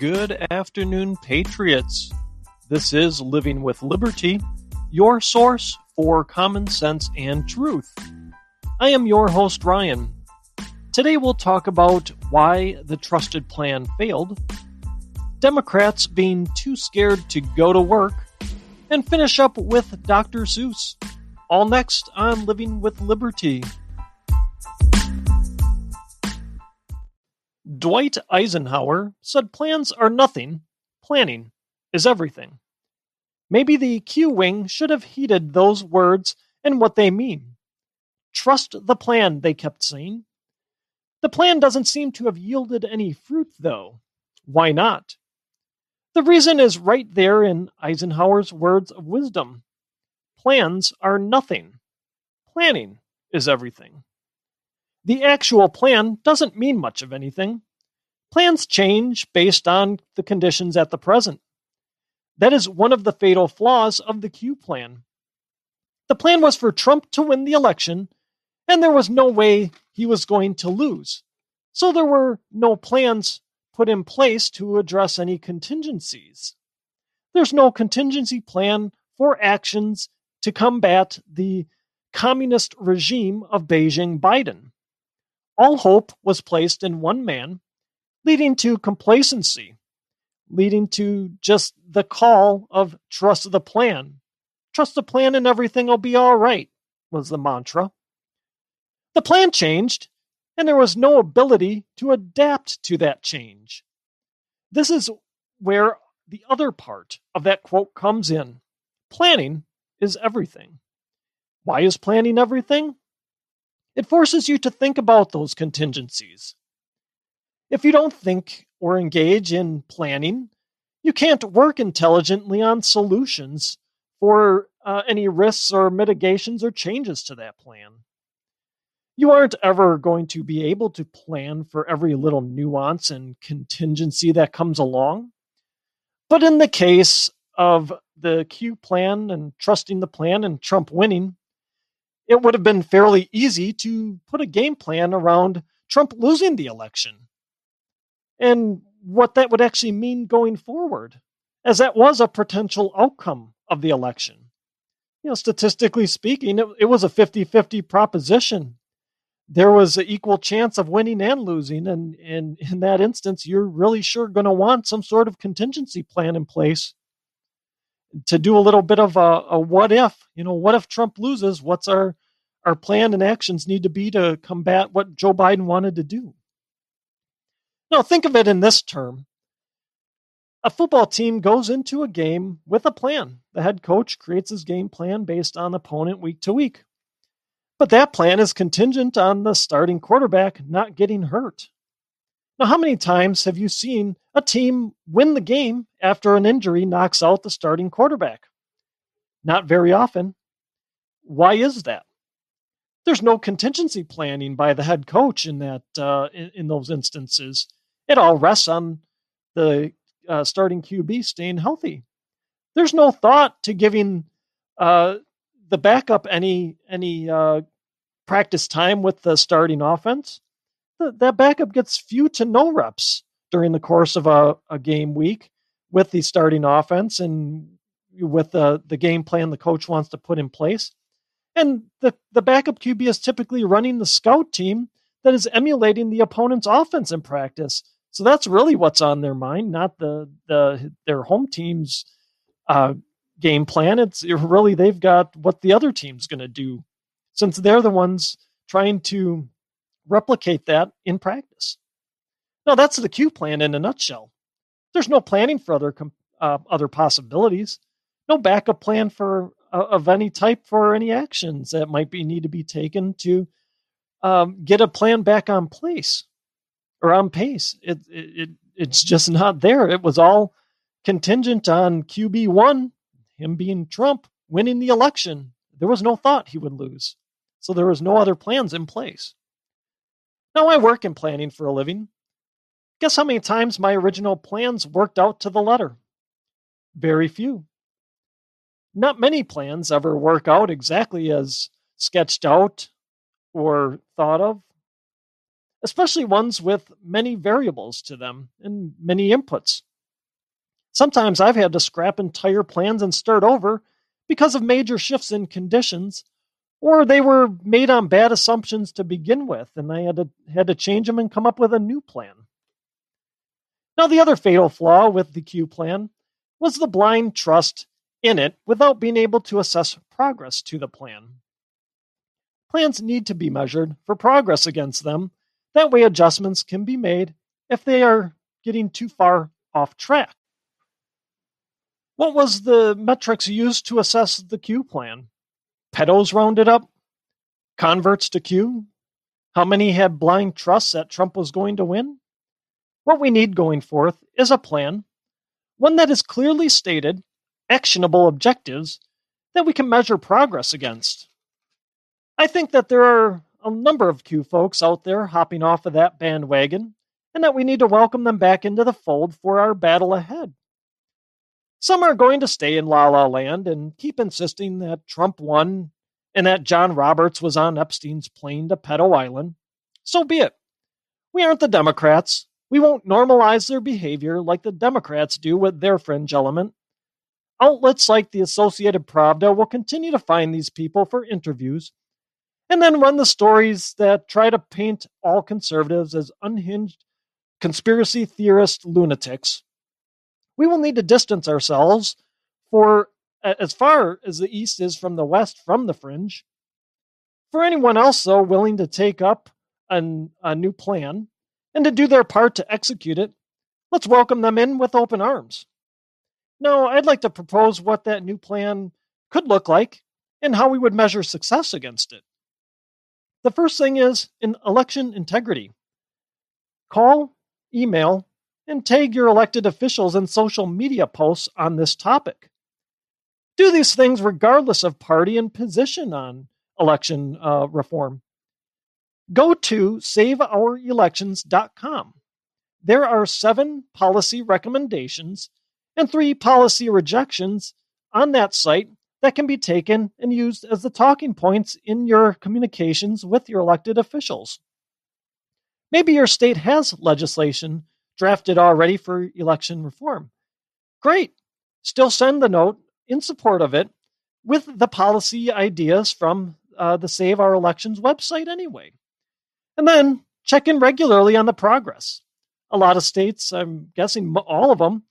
Good afternoon, Patriots. This is Living with Liberty, your source for common sense and truth. I am your host, Ryan. Today we'll talk about why the trusted plan failed, Democrats being too scared to go to work, and finish up with Dr. Seuss. All next on Living with Liberty. Dwight Eisenhower said plans are nothing, planning is everything. Maybe the Q Wing should have heeded those words and what they mean. Trust the plan, they kept saying. The plan doesn't seem to have yielded any fruit, though. Why not? The reason is right there in Eisenhower's words of wisdom plans are nothing, planning is everything. The actual plan doesn't mean much of anything. Plans change based on the conditions at the present. That is one of the fatal flaws of the Q plan. The plan was for Trump to win the election, and there was no way he was going to lose. So there were no plans put in place to address any contingencies. There's no contingency plan for actions to combat the communist regime of Beijing Biden. All hope was placed in one man, leading to complacency, leading to just the call of trust the plan. Trust the plan and everything will be all right, was the mantra. The plan changed, and there was no ability to adapt to that change. This is where the other part of that quote comes in. Planning is everything. Why is planning everything? It forces you to think about those contingencies. If you don't think or engage in planning, you can't work intelligently on solutions for uh, any risks or mitigations or changes to that plan. You aren't ever going to be able to plan for every little nuance and contingency that comes along. But in the case of the Q plan and trusting the plan and Trump winning, it would have been fairly easy to put a game plan around Trump losing the election and what that would actually mean going forward, as that was a potential outcome of the election. You know, statistically speaking, it, it was a 50 50 proposition. There was an equal chance of winning and losing. And, and in that instance, you're really sure going to want some sort of contingency plan in place to do a little bit of a, a what if. You know, what if Trump loses? What's our our plan and actions need to be to combat what Joe Biden wanted to do? Now, think of it in this term. A football team goes into a game with a plan. The head coach creates his game plan based on opponent week to week. But that plan is contingent on the starting quarterback not getting hurt. Now, how many times have you seen a team win the game after an injury knocks out the starting quarterback? Not very often. Why is that? There's no contingency planning by the head coach in that uh, in, in, those instances. It all rests on the uh, starting QB staying healthy. There's no thought to giving uh, the backup any any uh, practice time with the starting offense that backup gets few to no reps during the course of a, a game week with the starting offense and with the, the game plan the coach wants to put in place. And the, the backup QB is typically running the scout team that is emulating the opponent's offense in practice. So that's really what's on their mind, not the, the their home team's uh, game plan. It's really they've got what the other team's going to do, since they're the ones trying to replicate that in practice. Now, that's the Q plan in a nutshell. There's no planning for other uh, other possibilities, no backup plan for of any type for any actions that might be need to be taken to um, get a plan back on place or on pace. It, it it's just not there. It was all contingent on QB one, him being Trump, winning the election. There was no thought he would lose, so there was no other plans in place. Now, I work in planning for a living. Guess how many times my original plans worked out to the letter? Very few. Not many plans ever work out exactly as sketched out or thought of, especially ones with many variables to them and many inputs. Sometimes I've had to scrap entire plans and start over because of major shifts in conditions, or they were made on bad assumptions to begin with, and I had to had to change them and come up with a new plan. Now, the other fatal flaw with the Q plan was the blind trust in it without being able to assess progress to the plan. Plans need to be measured for progress against them. That way, adjustments can be made if they are getting too far off track. What was the metrics used to assess the Q plan? Pedos rounded up? Converts to Q? How many had blind trust that Trump was going to win? What we need going forth is a plan, one that is clearly stated, actionable objectives that we can measure progress against. I think that there are a number of Q folks out there hopping off of that bandwagon, and that we need to welcome them back into the fold for our battle ahead. Some are going to stay in La La Land and keep insisting that Trump won and that John Roberts was on Epstein's plane to Pedo Island. So be it. We aren't the Democrats. We won't normalize their behavior like the Democrats do with their fringe element. Outlets like the Associated Pravda will continue to find these people for interviews and then run the stories that try to paint all conservatives as unhinged conspiracy theorist lunatics. We will need to distance ourselves for as far as the East is from the West from the fringe. For anyone else, though, willing to take up an, a new plan and to do their part to execute it, let's welcome them in with open arms. Now, I'd like to propose what that new plan could look like and how we would measure success against it. The first thing is in election integrity. Call, email, and tag your elected officials in social media posts on this topic. Do these things regardless of party and position on election uh, reform. Go to saveourelections.com. There are seven policy recommendations and three policy rejections on that site that can be taken and used as the talking points in your communications with your elected officials. Maybe your state has legislation drafted already for election reform. Great. Still send the note in support of it with the policy ideas from uh, the Save Our Elections website anyway. And then check in regularly on the progress. A lot of states, I'm guessing all of them,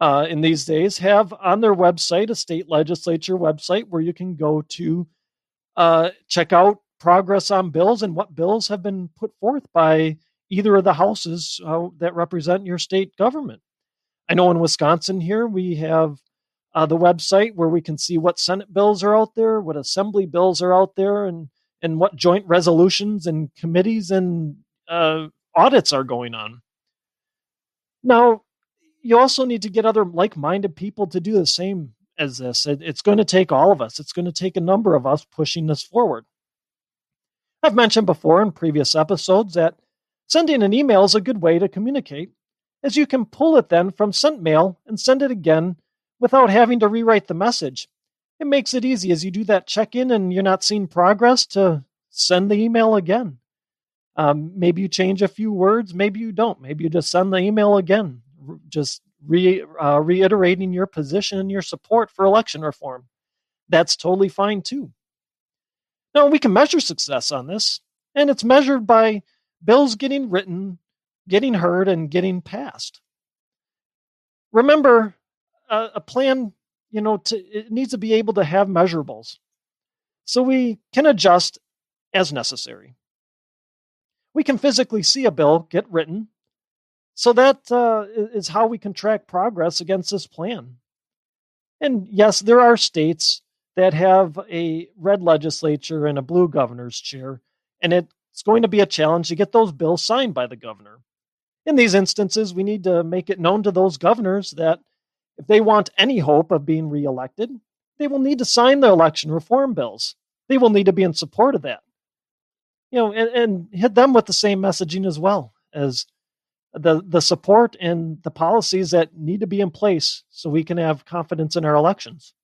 uh, in these days have on their website a state legislature website where you can go to uh, check out progress on bills and what bills have been put forth by either of the houses uh, that represent your state government. I know in Wisconsin here we have uh, the website where we can see what Senate bills are out there, what Assembly bills are out there, and and what joint resolutions and committees and uh, audits are going on. Now, you also need to get other like-minded people to do the same as this. It, it's going to take all of us. It's going to take a number of us pushing this forward. I've mentioned before in previous episodes that sending an email is a good way to communicate, as you can pull it then from sent mail and send it again without having to rewrite the message. It makes it easy as you do that check in and you're not seeing progress to send the email again. Um, maybe you change a few words, maybe you don't. Maybe you just send the email again just re, uh, reiterating your position and your support for election reform. That's totally fine too. Now, we can measure success on this, and it's measured by bills getting written, getting heard, and getting passed. Remember, uh, a plan, you know, to, it needs to be able to have measurables. So we can adjust as necessary. We can physically see a bill get written so that uh, is how we can track progress against this plan. And yes, there are states that have a red legislature and a blue governor's chair, and it's going to be a challenge to get those bills signed by the governor. In these instances, we need to make it known to those governors that if they want any hope of being reelected, they will need to sign the election reform bills. They will need to be in support of that. You know, and, and hit them with the same messaging as well as the the support and the policies that need to be in place so we can have confidence in our elections.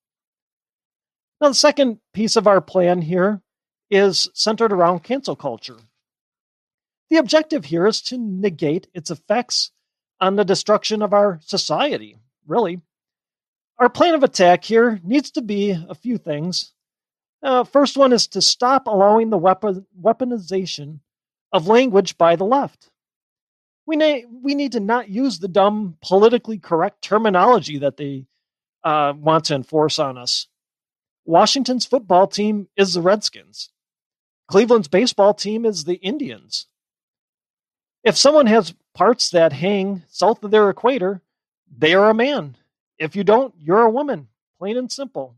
Now, the second piece of our plan here is centered around cancel culture. The objective here is to negate its effects on the destruction of our society. really. Our plan of attack here needs to be a few things. Uh, first one is to stop allowing the weapon, weaponization of language by the left. We, na- we need to not use the dumb, politically correct terminology that they uh, want to enforce on us. Washington's football team is the Redskins. Cleveland's baseball team is the Indians. If someone has parts that hang south of their equator, they are a man. If you don't, you're a woman. Plain and simple.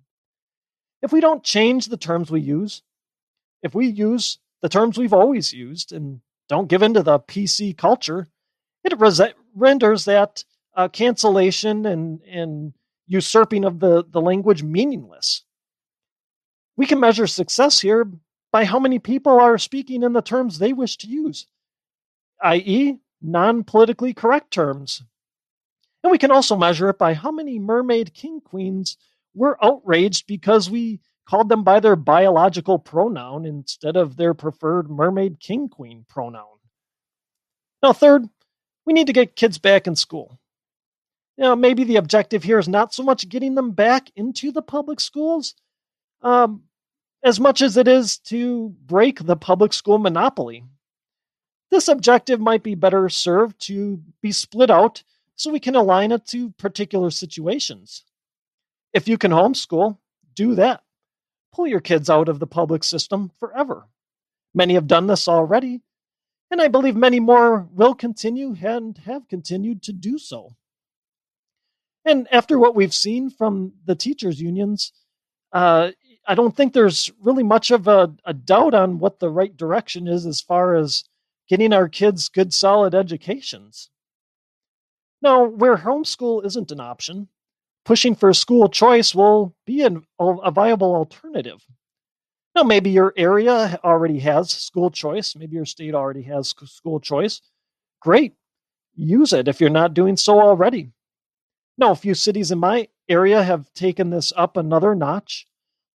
If we don't change the terms we use, if we use the terms we've always used and don't give in to the PC culture, it res- renders that uh, cancellation and, and usurping of the, the language meaningless. We can measure success here by how many people are speaking in the terms they wish to use, i.e., non politically correct terms. And we can also measure it by how many mermaid king queens were outraged because we called them by their biological pronoun instead of their preferred mermaid king queen pronoun. Now, third, we need to get kids back in school. Now, maybe the objective here is not so much getting them back into the public schools, um, as much as it is to break the public school monopoly. This objective might be better served to be split out so we can align it to particular situations. If you can homeschool, do that. Pull your kids out of the public system forever. Many have done this already, and I believe many more will continue and have continued to do so. And after what we've seen from the teachers' unions, uh, I don't think there's really much of a, a doubt on what the right direction is as far as getting our kids good, solid educations. Now, where homeschool isn't an option, pushing for school choice will be an, a viable alternative. Now, maybe your area already has school choice. Maybe your state already has school choice. Great. Use it if you're not doing so already. Now, a few cities in my area have taken this up another notch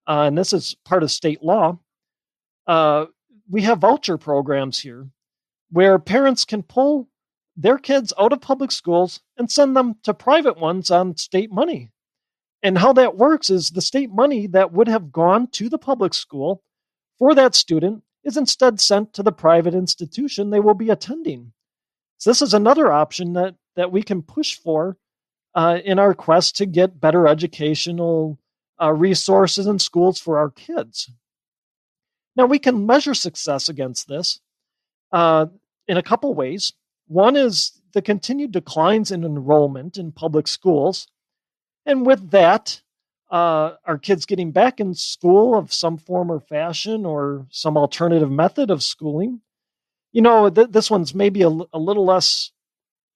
uh, and this is part of state law, uh, we have voucher programs here where parents can pull their kids out of public schools and send them to private ones on state money. And how that works is the state money that would have gone to the public school for that student is instead sent to the private institution they will be attending. So this is another option that that we can push for uh, in our quest to get better educational uh, resources and schools for our kids. Now, we can measure success against this uh, in a couple ways. One is the continued declines in enrollment in public schools. And with that, uh, are kids getting back in school of some form or fashion or some alternative method of schooling? You know, th- this one's maybe a, little less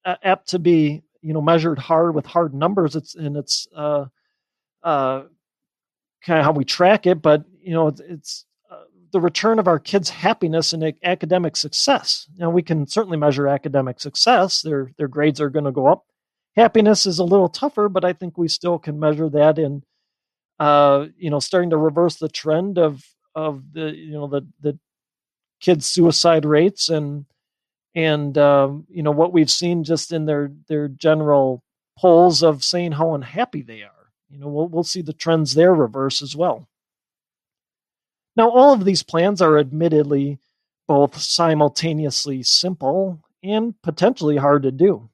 apt to be, you know, measured hard with hard numbers. It's and it's uh, uh, kind of how we track it, but you know, it's, it's uh, the return of our kids' happiness and academic success. Now, we can certainly measure academic success; their their grades are going to go up. Happiness is a little tougher, but I think we still can measure that in, uh, you know, starting to reverse the trend of of the you know the the kids' suicide rates and and um, you know what we've seen just in their their general polls of saying how unhappy they are you know, we'll, we'll see the trends there reverse as well. Now, all of these plans are admittedly both simultaneously simple and potentially hard to do.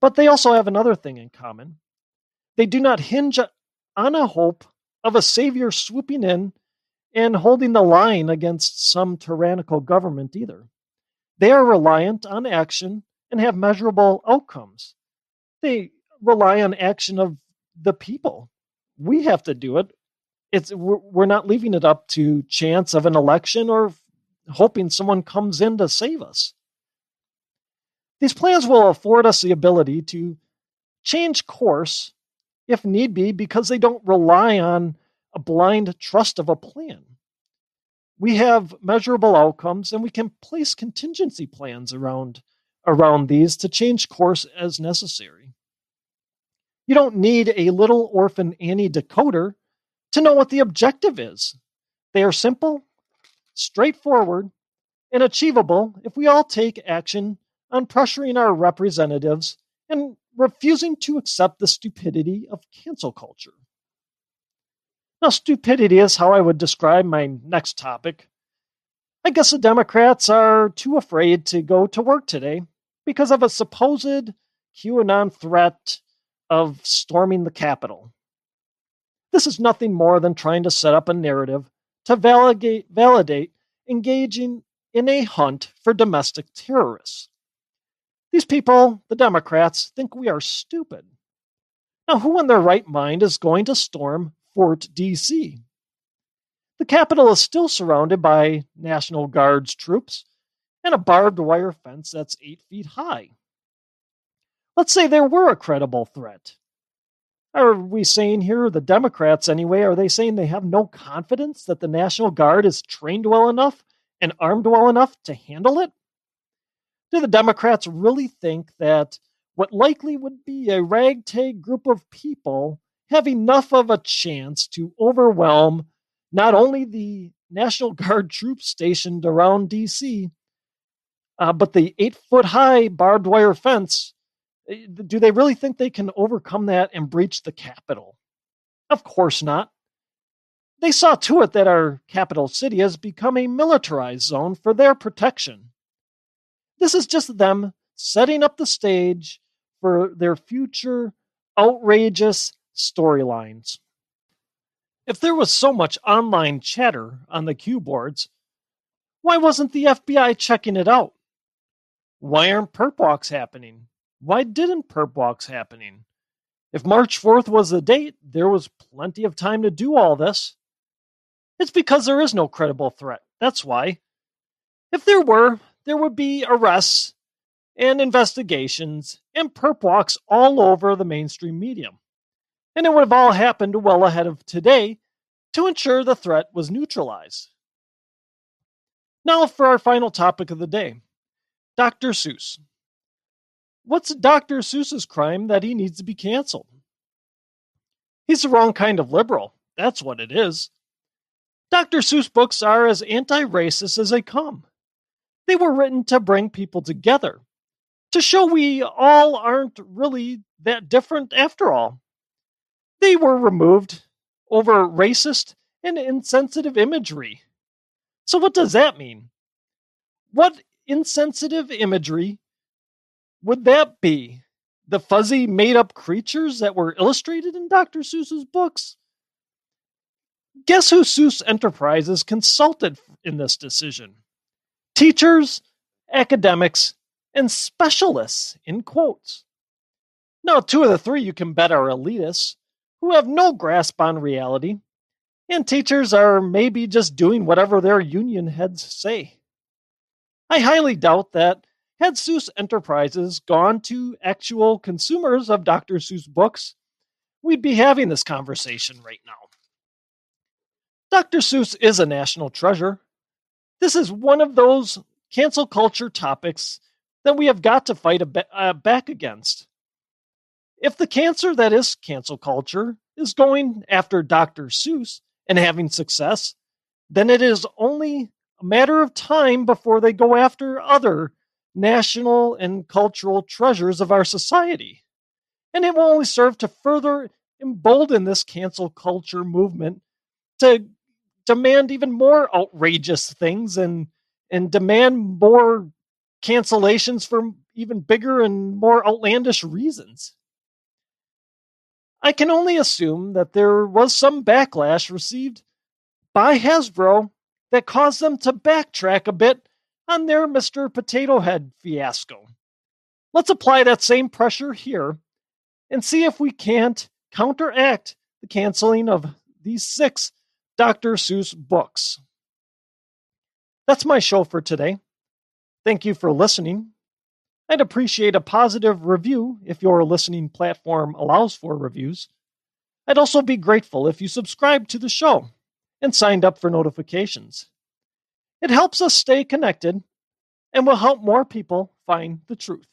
But they also have another thing in common. They do not hinge on a hope of a savior swooping in and holding the line against some tyrannical government either. They are reliant on action and have measurable outcomes. They rely on action of the people. We have to do it. It's we're, not leaving it up to chance of an election or hoping someone comes in to save us. These plans will afford us the ability to change course if need be because they don't rely on a blind trust of a plan. We have measurable outcomes and we can place contingency plans around around these to change course as necessary. You don't need a little orphan Annie decoder to know what the objective is. They are simple, straightforward, and achievable if we all take action on pressuring our representatives and refusing to accept the stupidity of cancel culture. Now, stupidity is how I would describe my next topic. I guess the Democrats are too afraid to go to work today because of a supposed QAnon threat of storming the Capitol. This is nothing more than trying to set up a narrative to validate, validate engaging in a hunt for domestic terrorists. These people, the Democrats, think we are stupid. Now, who in their right mind is going to storm Fort D.C.? The Capitol is still surrounded by National Guards troops and a barbed wire fence that's eight feet high. Let's say there were a credible threat. Are we saying here, the Democrats anyway, are they saying they have no confidence that the National Guard is trained well enough and armed well enough to handle it? Do the Democrats really think that what likely would be a ragtag group of people have enough of a chance to overwhelm not only the National Guard troops stationed around DC, uh, but the eight foot high barbed wire fence? Eh, do they really think they can overcome that and breach the Capitol? Of course not. They saw to it that our capital city has become a militarized zone for their protection. This is just them setting up the stage for their future outrageous storylines. If there was so much online chatter on the Q boards, why wasn't the FBI checking it out? Why aren't perp walks happening? Why didn't perp walks happening? If March 4th was the date, there was plenty of time to do all this. It's because there is no credible threat. That's why. If there were, there would be arrests and investigations and perp walks all over the mainstream media. And it would have all happened well ahead of today to ensure the threat was neutralized. Now for our final topic of the day Dr. Seuss. What's Dr. Seuss's crime that he needs to be canceled? He's the wrong kind of liberal. That's what it is. Dr. Seuss books are as anti racist as they come. They were written to bring people together, to show we all aren't really that different after all. They were removed over racist and insensitive imagery. So, what does that mean? What insensitive imagery would that be? The fuzzy, made up creatures that were illustrated in Dr. Seuss's books? Guess who Seuss Enterprises consulted in this decision? Teachers, academics, and specialists, in quotes. Now, two of the three you can bet are elitists who have no grasp on reality, and teachers are maybe just doing whatever their union heads say. I highly doubt that had Seuss Enterprises gone to actual consumers of Dr. Seuss books, we'd be having this conversation right now. Dr. Seuss is a national treasure, this is one of those cancel culture topics that we have got to fight uh, back against. If the cancer that is cancel culture is going after Dr. Seuss and having success, then it is only a matter of time before they go after other national and cultural treasures of our society. And it will only serve to further embolden this cancel culture movement to demand even more outrageous things and and demand more cancellations for even bigger and more outlandish reasons. I can only assume that there was some backlash received by Hasbro that caused them to backtrack a bit on their Mr. Potato Head fiasco. Let's apply that same pressure here and see if we can't counteract the canceling of these six Dr. Seuss books. That's my show for today. Thank you for listening. I'd appreciate a positive review if your listening platform allows for reviews. I'd also be grateful if you subscribe to the show and signed up for notifications. It helps us stay connected and will help more people find the truth.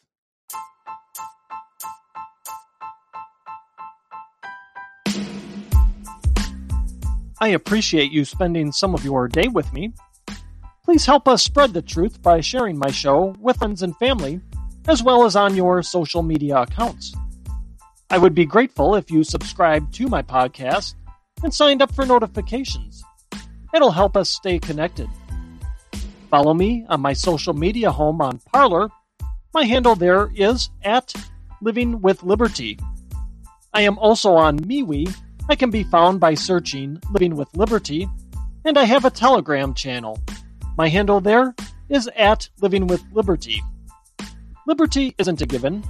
I appreciate you spending some of your day with me. Please help us spread the truth by sharing my show with friends and family, as well as on your social media accounts. I would be grateful if you subscribed to my podcast and signed up for notifications. It'll help us stay connected. Follow me on my social media home on Parler. My handle there is at Living with Liberty. I am also on MeWe. I can be found by searching Living with Liberty, and I have a Telegram channel. My handle there is at Living with Liberty. Liberty isn't a given.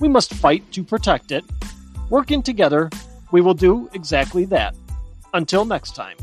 We must fight to protect it. Working together, we will do exactly that. Until next time.